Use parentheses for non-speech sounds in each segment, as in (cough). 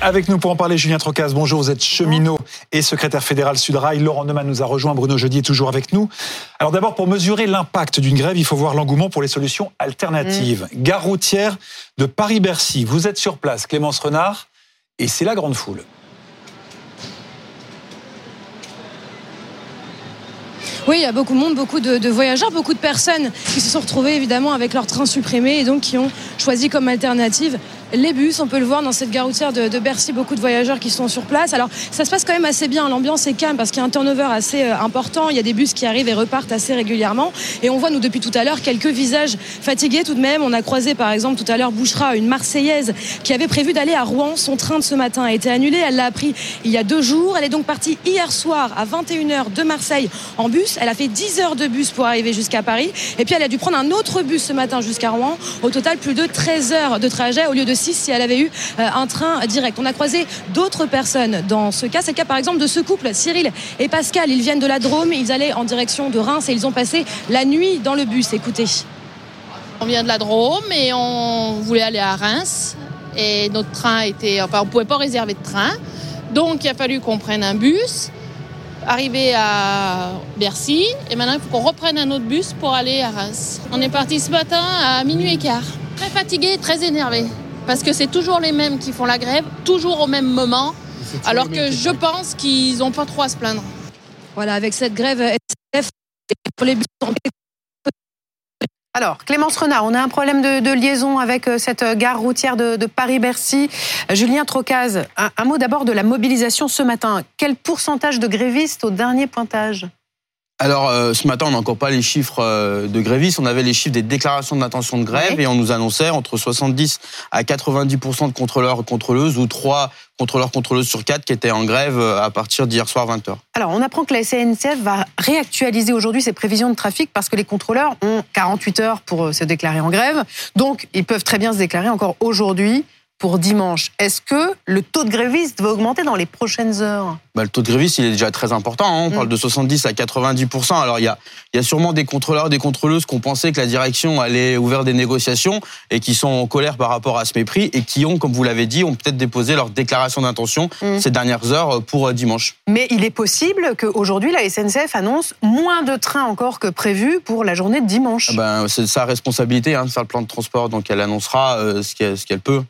Avec nous pour en parler, Julien Trocaz. Bonjour, vous êtes cheminot et secrétaire fédéral Sudrail. Laurent Neumann nous a rejoint. Bruno Jeudi est toujours avec nous. Alors d'abord, pour mesurer l'impact d'une grève, il faut voir l'engouement pour les solutions alternatives. Mm. Gare routière de Paris-Bercy. Vous êtes sur place, Clémence Renard, et c'est la grande foule. Oui, il y a beaucoup de monde, beaucoup de, voyageurs, beaucoup de personnes qui se sont retrouvées évidemment avec leur train supprimé et donc qui ont choisi comme alternative les bus. On peut le voir dans cette gare routière de, Bercy, beaucoup de voyageurs qui sont sur place. Alors ça se passe quand même assez bien. L'ambiance est calme parce qu'il y a un turnover assez euh, important. Il y a des bus qui arrivent et repartent assez régulièrement. Et on voit nous depuis tout à l'heure quelques visages fatigués tout de même. On a croisé par exemple tout à l'heure Bouchera, une Marseillaise qui avait prévu d'aller à Rouen. Son train de ce matin a été annulé. Elle l'a appris il y a deux jours. Elle est donc partie hier soir à 21h de Marseille en bus. Elle a fait 10 heures de bus pour arriver jusqu'à Paris. Et puis elle a dû prendre un autre bus ce matin jusqu'à Rouen. Au total, plus de 13 heures de trajet au lieu de si elle avait eu euh, un train direct. On a croisé d'autres personnes dans ce cas. C'est le cas par exemple de ce couple, Cyril et Pascal. Ils viennent de la Drôme, ils allaient en direction de Reims et ils ont passé la nuit dans le bus. Écoutez. On vient de la Drôme et on voulait aller à Reims. Et notre train était. Enfin, on ne pouvait pas réserver de train. Donc il a fallu qu'on prenne un bus, arriver à Bercy, et maintenant il faut qu'on reprenne un autre bus pour aller à Reims. On est parti ce matin à minuit et quart. Très fatigué, très énervé. Parce que c'est toujours les mêmes qui font la grève, toujours au même moment, alors que je pense qu'ils n'ont pas trop à se plaindre. Voilà, avec cette grève SNCF, pour les alors, Clémence Renard, on a un problème de, liaison avec euh, cette gare routière de, Paris-Bercy. Julien Trocaz, un mot d'abord de la mobilisation ce matin. Quel pourcentage de grévistes au dernier pointage? Alors euh, ce matin, on n'a encore pas les chiffres euh, de grévistes, on avait les chiffres des déclarations d'intention de grève et on nous annonçait entre 70 à 90% de contrôleurs contrôleuses ou 3 contrôleurs contrôleuses sur 4 qui étaient en grève euh, à partir d'hier soir 20h. Alors on apprend que la SNCF va réactualiser aujourd'hui ses prévisions de trafic parce que les contrôleurs ont 48 heures pour se déclarer en grève. Donc ils peuvent très bien se déclarer encore aujourd'hui pour dimanche. Est-ce que le taux de grévistes va augmenter dans les prochaines heures? Bah, Le taux de grévistes, il est déjà très important. Hein. On mm. parle de 70 à 90% Alors, il y a, il y a sûrement des contrôleurs, des contrôleuses qui ont pensé que la direction allait ouvrir des négociations et qui sont en colère par rapport à ce mépris et qui ont, comme vous l'avez dit, ont peut-être déposé leur déclaration d'intention mm. ces dernières heures pour euh, dimanche. Mais il est possible qu'aujourd'hui, la SNCF annonce moins de trains encore que prévu pour la journée de dimanche. Ah ben, c'est sa responsabilité hein, de faire le plan de transport, donc elle annoncera euh, ce qu'elle peut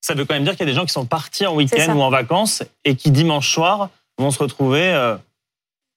ça veut quand même dire qu'il y a des gens qui sont partis en week-end ou en vacances et qui dimanche soir vont se retrouver euh,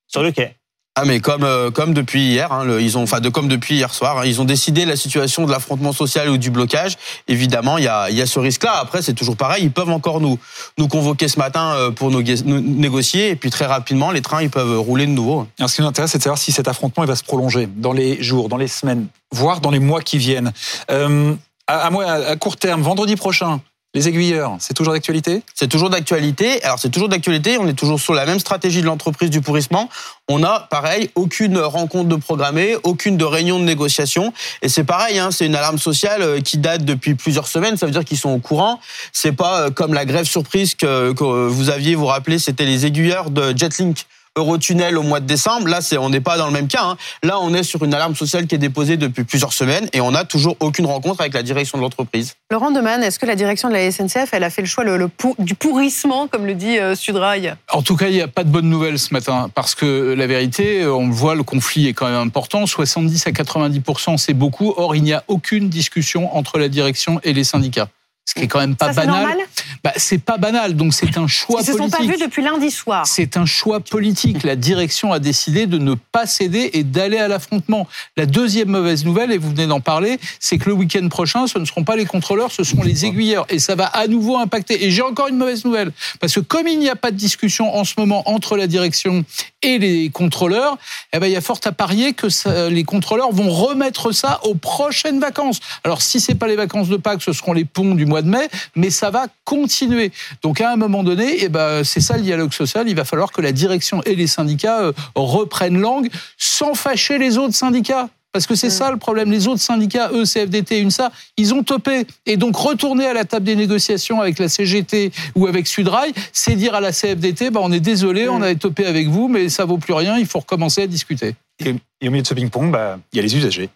sur le quai. Ah mais comme euh, comme depuis hier, hein, ils ont enfin de comme depuis hier soir, hein, ils ont décidé la situation de l'affrontement social ou du blocage. Évidemment, il y a il y a ce risque-là. Après, c'est toujours pareil, ils peuvent encore nous nous convoquer ce matin euh, pour nous, négocier et puis très rapidement, les trains ils peuvent rouler de nouveau. Alors, ce qui nous intéresse, c'est de savoir si cet affrontement il va se prolonger dans les jours, dans les semaines, voire dans les mois qui viennent. Euh, à, à, à court terme, vendredi prochain, les aiguilleurs, c'est toujours d'actualité? C'est toujours d'actualité. Alors c'est toujours d'actualité, on est toujours sur la même stratégie de l'entreprise du pourrissement. On a, pareil, aucune rencontre de programmée, aucune de réunion de négociation. Et c'est pareil, hein, c'est une alarme sociale euh, qui date depuis plusieurs semaines, ça veut dire qu'ils sont au courant. C'est pas euh, comme la grève surprise que, que vous aviez, vous rappelez, c'était les aiguilleurs de Jetlink Eurotunnel au mois de décembre. Là, c'est, on n'est pas dans le même cas. Hein. Là, on est sur une alarme sociale qui est déposée depuis plusieurs semaines et on n'a toujours aucune rencontre avec la direction de l'entreprise. Laurent Deman, est-ce que la direction de la SNCF, elle a fait le choix le, du pourrissement, comme le dit euh, Sudrail? En tout cas, il n'y a pas de bonne nouvelle ce matin parce que la vérité, on le voit, le conflit est quand même important. 70 à 90% c'est beaucoup. Or, il n'y a aucune discussion entre la direction et les syndicats ce qui est quand même pas banal. Bah, c'est pas banal, donc c'est un choix Ils se politique. sont pas vus depuis lundi soir. C'est un choix politique. La direction a décidé de ne pas céder et d'aller à l'affrontement. La deuxième mauvaise nouvelle, et vous venez d'en parler, c'est que le week-end prochain, ce ne seront pas les contrôleurs, ce seront les aiguilleurs, et ça va à nouveau impacter. Et j'ai encore une mauvaise nouvelle, parce que comme il n'y a pas de discussion en ce moment entre la direction et les contrôleurs, eh ben il y a fort à parier que les contrôleurs vont remettre ça aux prochaines vacances. Alors si c'est pas les vacances de Pâques, ce seront les ponts du mois de mai, mais ça va continuer. Donc à un moment donné, eh ben, c'est ça le dialogue social. Il va falloir que la direction et les syndicats euh, reprennent langue sans fâcher les autres syndicats. Parce que c'est mm. ça le problème. Les autres syndicats, eux, CFDT, UNSA, ils ont topé. Et donc, retourner à la table des négociations avec la CGT ou avec Sudrail, c'est dire à la CFDT, bah, on est désolé, on mm. a topé avec vous, mais ça vaut plus rien, il faut recommencer à discuter. Et, au milieu de ce ping-pong, bah, il y a les usagers.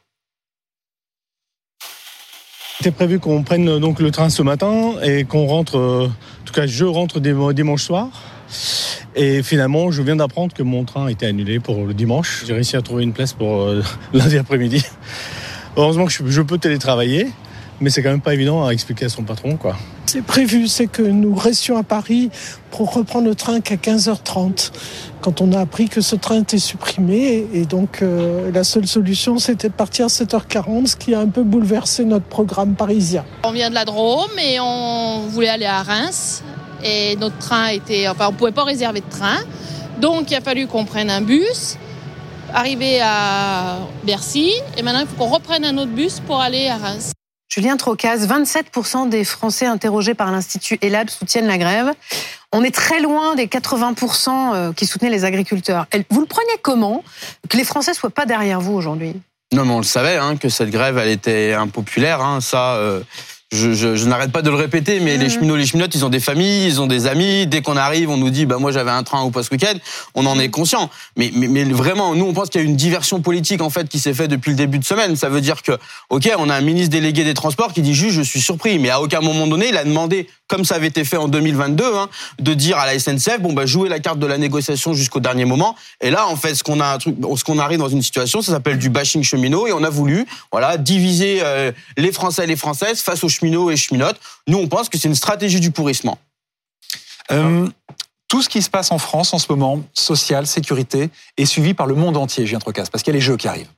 C'était prévu qu'on prenne donc le train ce matin et qu'on rentre, euh, en tout cas je rentre dimanche soir. Et finalement, je viens d'apprendre que mon train était annulé pour le dimanche. J'ai réussi à trouver une place pour euh, (laughs) lundi après-midi. Heureusement que je peux télétravailler, mais c'est quand même pas évident à expliquer à son patron, quoi. C'est prévu, c'est que nous restions à Paris pour reprendre le train qu'à 15h30. Quand on a appris que ce train était supprimé, et donc euh, la seule solution, c'était de partir à 7h40, ce qui a un peu bouleversé notre programme parisien. On vient de la Drôme et on voulait aller à Reims et notre train était, enfin, on pouvait pas réserver de train, donc il a fallu qu'on prenne un bus. Arrivé à Bercy, et maintenant il faut qu'on reprenne un autre bus pour aller à Reims. Julien Trocaz, 27% des Français interrogés par l'Institut ELAB soutiennent la grève. On est très loin des 80% euh, qui soutenaient les agriculteurs. Vous le prenez comment que les Français soient pas derrière vous aujourd'hui? Non, mais on le savait hein, que cette grève, elle était impopulaire. Hein, ça. Euh, je, je, je n'arrête pas de le répéter, mais les mmh. cheminots, les cheminotes, ils ont des familles, ils ont des amis. Dès qu'on arrive, on nous dit, bah moi j'avais un train au post week-end. On en est conscient. Mais, mais, mais vraiment, nous on pense qu'il y a une diversion politique en fait qui s'est faite depuis le début de semaine. Ça veut dire que, ok, on a un ministre délégué des Transports qui dit juste, je suis surpris, mais à aucun moment donné, il a demandé comme ça avait été fait en 2022, hein, de dire à la SNCF, bon bah jouer la carte de la négociation jusqu'au dernier moment. Et là, en fait, ce qu'on a ce qu'on arrive dans une situation, ça s'appelle du bashing cheminot, et on a voulu, voilà, diviser euh, les Français et les Françaises face aux cheminots et cheminotes. Nous, on pense que c'est une stratégie du pourrissement. Euh, tout ce qui se passe en France en ce moment, social, sécurité, est suivi par le monde entier, Julien Trocas, parce qu'il y a les jeux qui arrivent.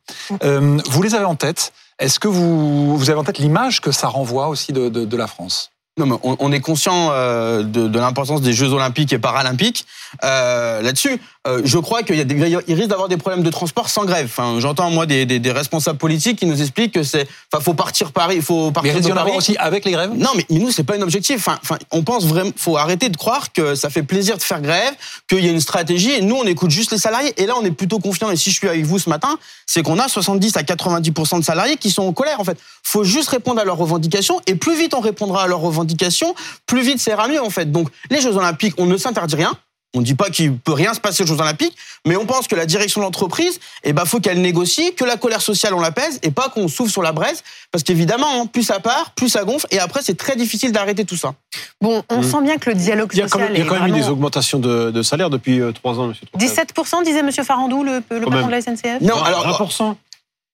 Euh, vous les avez en tête. Est-ce que vous, avez en tête l'image que ça renvoie aussi de la France? Non, mais on, est conscient euh, de, l'importance des Jeux Olympiques et Paralympiques euh, là-dessus. Euh, je crois qu'il y a des, il risque d'avoir des problèmes de transport sans grève. Enfin, j'entends moi des, des, des, responsables politiques qui nous expliquent que c'est, enfin, faut partir Paris, faut partir mais de Paris. aussi avec les grèves? Non, mais, mais nous c'est pas un objectif. Enfin, enfin, on pense vraiment, faut arrêter de croire que ça fait plaisir de faire grève, qu'il y a une stratégie. Et nous, on écoute juste les salariés. Et là, on est plutôt confiant. Et si je suis avec vous ce matin, c'est qu'on a 70 à 90% de salariés qui sont en colère. En fait, faut juste répondre à leurs revendications. Et plus vite on répondra à leurs revendications, plus vite c'est mieux en fait. Donc les Jeux Olympiques, on ne s'interdit rien. On ne dit pas qu'il peut rien se passer aux Jeux Olympiques, mais on pense que la direction de l'entreprise, eh ben, faut qu'elle négocie, que la colère sociale on l'apaise et pas qu'on souffle sur la braise, parce qu'évidemment, hein, plus ça part, plus ça gonfle, et après c'est très difficile d'arrêter tout ça. Bon, on mmh. sent bien que le dialogue social. Il y a quand même, eu des augmentations de, salaire depuis euh, trois ans, Monsieur 17% disait Monsieur Farandou, le, le patron de la SNCF. Non, alors 20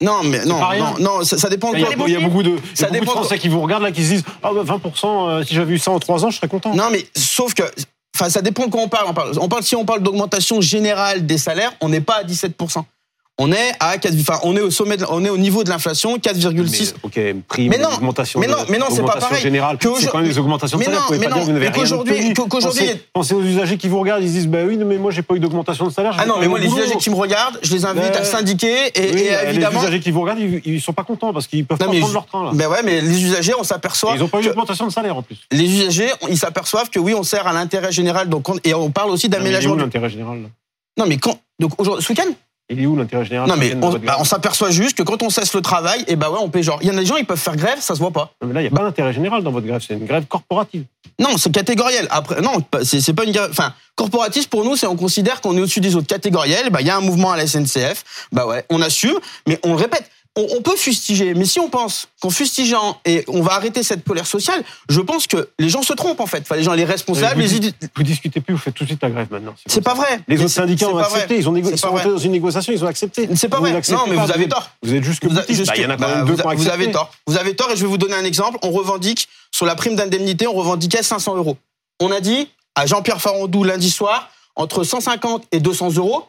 non, mais non, non, non, ça, dépend. Il y, a, il y a beaucoup de, ça beaucoup de Français qui vous regardent là, qui se disent ah 20 euh, si j'avais eu ça en 3 ans, je serais content. Non, mais sauf que, enfin, ça dépend de quoi on parle. On parle, on parle si on parle d'augmentation générale des salaires, on n'est pas à 17 on est à 4, enfin, on est au sommet, de, on est au niveau de l'inflation, 4,6. Ok, prime, mais non, augmentation. Mais non, mais non, c'est pas pareil. Générale, c'est quand même des augmentations de salaire. Vous pouvez pas dire que vous n'avez rien obtenu. Qu'aujourd'hui, pensez, aux usagers qui vous regardent, ils disent, bah oui, mais moi j'ai pas eu d'augmentation de salaire. Ah non, mais moi les usagers qui me regardent, je les invite à syndiquer et, évidemment. Les usagers qui vous regardent, ils, sont pas contents parce qu'ils peuvent pas prendre leur train là. Ben ouais, mais les usagers, on s'aperçoit. Ils ont pas eu d'augmentation de salaire en plus. Les usagers, ils s'aperçoivent que oui, on sert à l'intérêt général, donc et on parle aussi d'aménagement. l'intérêt général Non, mais quand donc ce week-end? Il est où l'intérêt général Non, mais bah, on, s'aperçoit juste que quand on cesse le travail, et eh bah ouais, on paie genre. Il y en a des gens, ils peuvent faire grève, ça se voit pas. Non, mais là, il n'y a pas d'intérêt général dans votre grève, c'est une grève corporative. Non, c'est catégoriel. Après, non, c'est pas une grève. Enfin, corporatiste pour nous, c'est on considère qu'on est au-dessus des autres catégoriels. Bah, il y a un mouvement à la SNCF. Bah ouais, on assume, mais on le répète on, peut fustiger, mais si on pense qu'en fustigeant et on va arrêter cette colère sociale, je pense que les gens se trompent en fait. Enfin, les gens, les responsables, vous, les... vous discutez plus, vous faites tout de suite la grève maintenant. C'est pas vrai. Les autres syndicats ont accepté, ils, ont ils sont rentrés dans une négociation, ils ont accepté. C'est pas vrai. Non, mais vous avez tort. Vous êtes juste que vous, bah, il y en a quand même deux vous, vous avez tort. Vous avez tort et je vais vous donner un exemple. On revendique sur la prime d'indemnité, on revendiquait 500 euros. On a dit à Jean-Pierre Farandou lundi soir entre 150 et 200 euros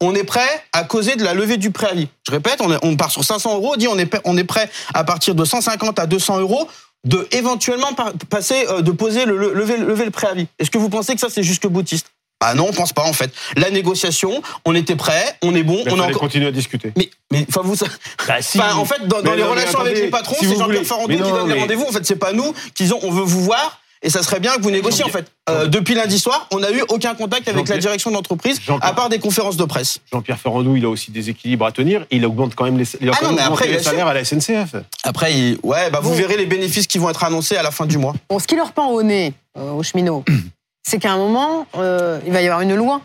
on est prêt à causer de la levée du préavis. Je répète, on, part sur 500 euros, on dit on est, on est prêt à partir de 150 à 200 euros de éventuellement passer, euh, de poser le lever, lever le préavis. Est-ce que vous pensez que ça c'est jusque boutiste? Ah non, on pense pas en fait. La négociation, on était prêt, on est bon, on a encore continuer à discuter. Mais mais enfin vous bah, en fait dans, les relations avec les patrons, c'est Jean-Pierre Farandou qui donne les rendez-vous en fait, c'est pas nous qui disons on veut vous voir et ça serait bien que vous négociez en fait. Euh, depuis lundi soir, on n'a eu aucun contact avec la direction de l'entreprise, à part des conférences de presse. Jean-Pierre Ferrandou, il a aussi des équilibres à tenir. Il augmente quand même les, il ah non, après, les salaires à la SNCF. Après, ouais, bah vous verrez les bénéfices qui vont être annoncés à la fin du mois. Bon, ce qui leur pend au nez, euh, aux cheminots, (clears throat) c'est qu'à un moment, euh, il va y avoir une loi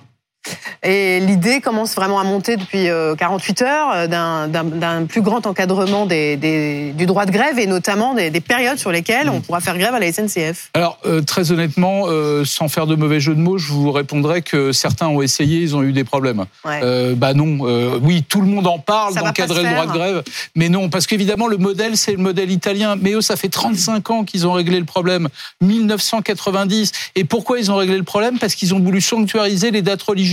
Et l'idée commence vraiment à monter depuis 48 heures d'un plus grand encadrement des, du droit de grève et notamment des, périodes sur lesquelles on pourra faire grève à la SNCF. Alors, très honnêtement, sans faire de mauvais jeu de mots, je vous répondrai que certains ont essayé, ils ont eu des problèmes. bah non, oui, tout le monde en parle d'encadrer le droit de grève, mais non, parce qu'évidemment, le modèle, c'est le modèle italien. Mais eux, ça fait 35 ans qu'ils ont réglé le problème. 1990. Et pourquoi ils ont réglé le problème? Parce qu'ils ont voulu sanctuariser les dates religieuses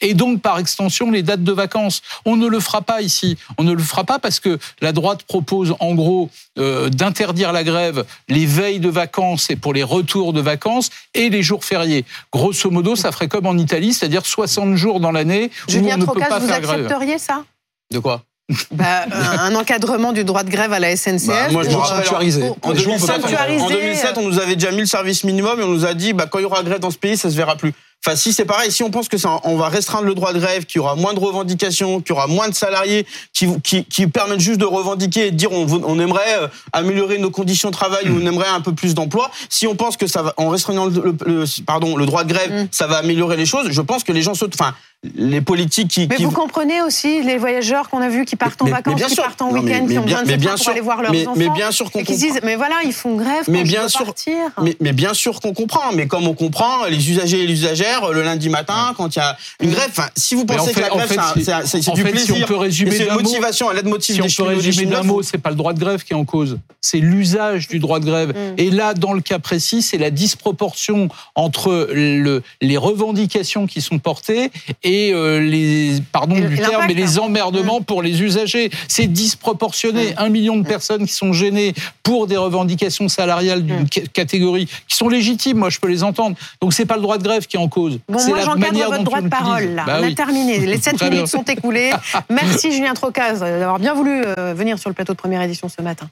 et donc par extension les dates de vacances. On ne le fera pas ici. On ne le fera pas parce que la droite propose en gros euh, d'interdire la grève les veilles de vacances et pour les retours de vacances et les jours fériés. Grosso modo, ça ferait comme en Italie, c'est-à-dire 60 jours dans l'année où on ne peut pas vous faire grève. Vous accepteriez ça? De quoi? Bah, un encadrement du droit de grève à la SNCF. Bah, moi, je pour, sanctuariser. En, 2007, en 2007, on nous avait déjà mis le service minimum et on nous a dit, bah, quand il y aura grève dans ce pays, ça se verra plus. Enfin, si c'est pareil, si on pense que ça, on va restreindre le droit de grève, qu'il y aura moins de revendications, qu'il y aura moins de salariés qui, qui, qui permettent juste de revendiquer et de dire on, on aimerait euh, améliorer nos conditions de travail ou on aimerait un peu plus d'emploi. Si on pense que ça va, en restreignant le, pardon, le droit de grève, mm. ça va améliorer les choses, je pense que les gens sautent. Enfin, les politiques qui. Mais vous comprenez aussi les voyageurs qu'on a vus qui partent en vacances, qui partent en week-end, qui ont besoin de bien pour aller voir leurs enfants. Mais bien sûr qu'on comprend. Disent, mais voilà, ils font grève. Mais bien sûr. Partir. Mais, mais, bien sûr qu'on comprend. Mais comme on comprend, les usagers et les usagères le lundi matin, quand il y a une grève. Si vous pensez que la grève c'est du plaisir, c'est une motivation, elle aide motive. Si on peut résumer d'un mot, c'est pas le droit de grève qui est en cause, c'est l'usage du droit de grève. Mm. Et là, dans le cas précis, c'est la disproportion entre le, les revendications qui sont portées et euh, les pardon du terme, mais les emmerdements mm. pour les usagers. C'est disproportionné. Mm. Un million de personnes qui sont gênées pour des revendications salariales d'une mm. catégorie qui sont légitimes. Moi, je peux les entendre. Donc, c'est pas le droit de grève qui est en cause. Bon, moi, j'encadre votre droit de parole. Là. Bah on a terminé. (laughs) Les 7 minutes sont écoulées. (laughs) Merci Julien Trocaz d'avoir bien voulu euh, venir sur le plateau de première édition ce matin.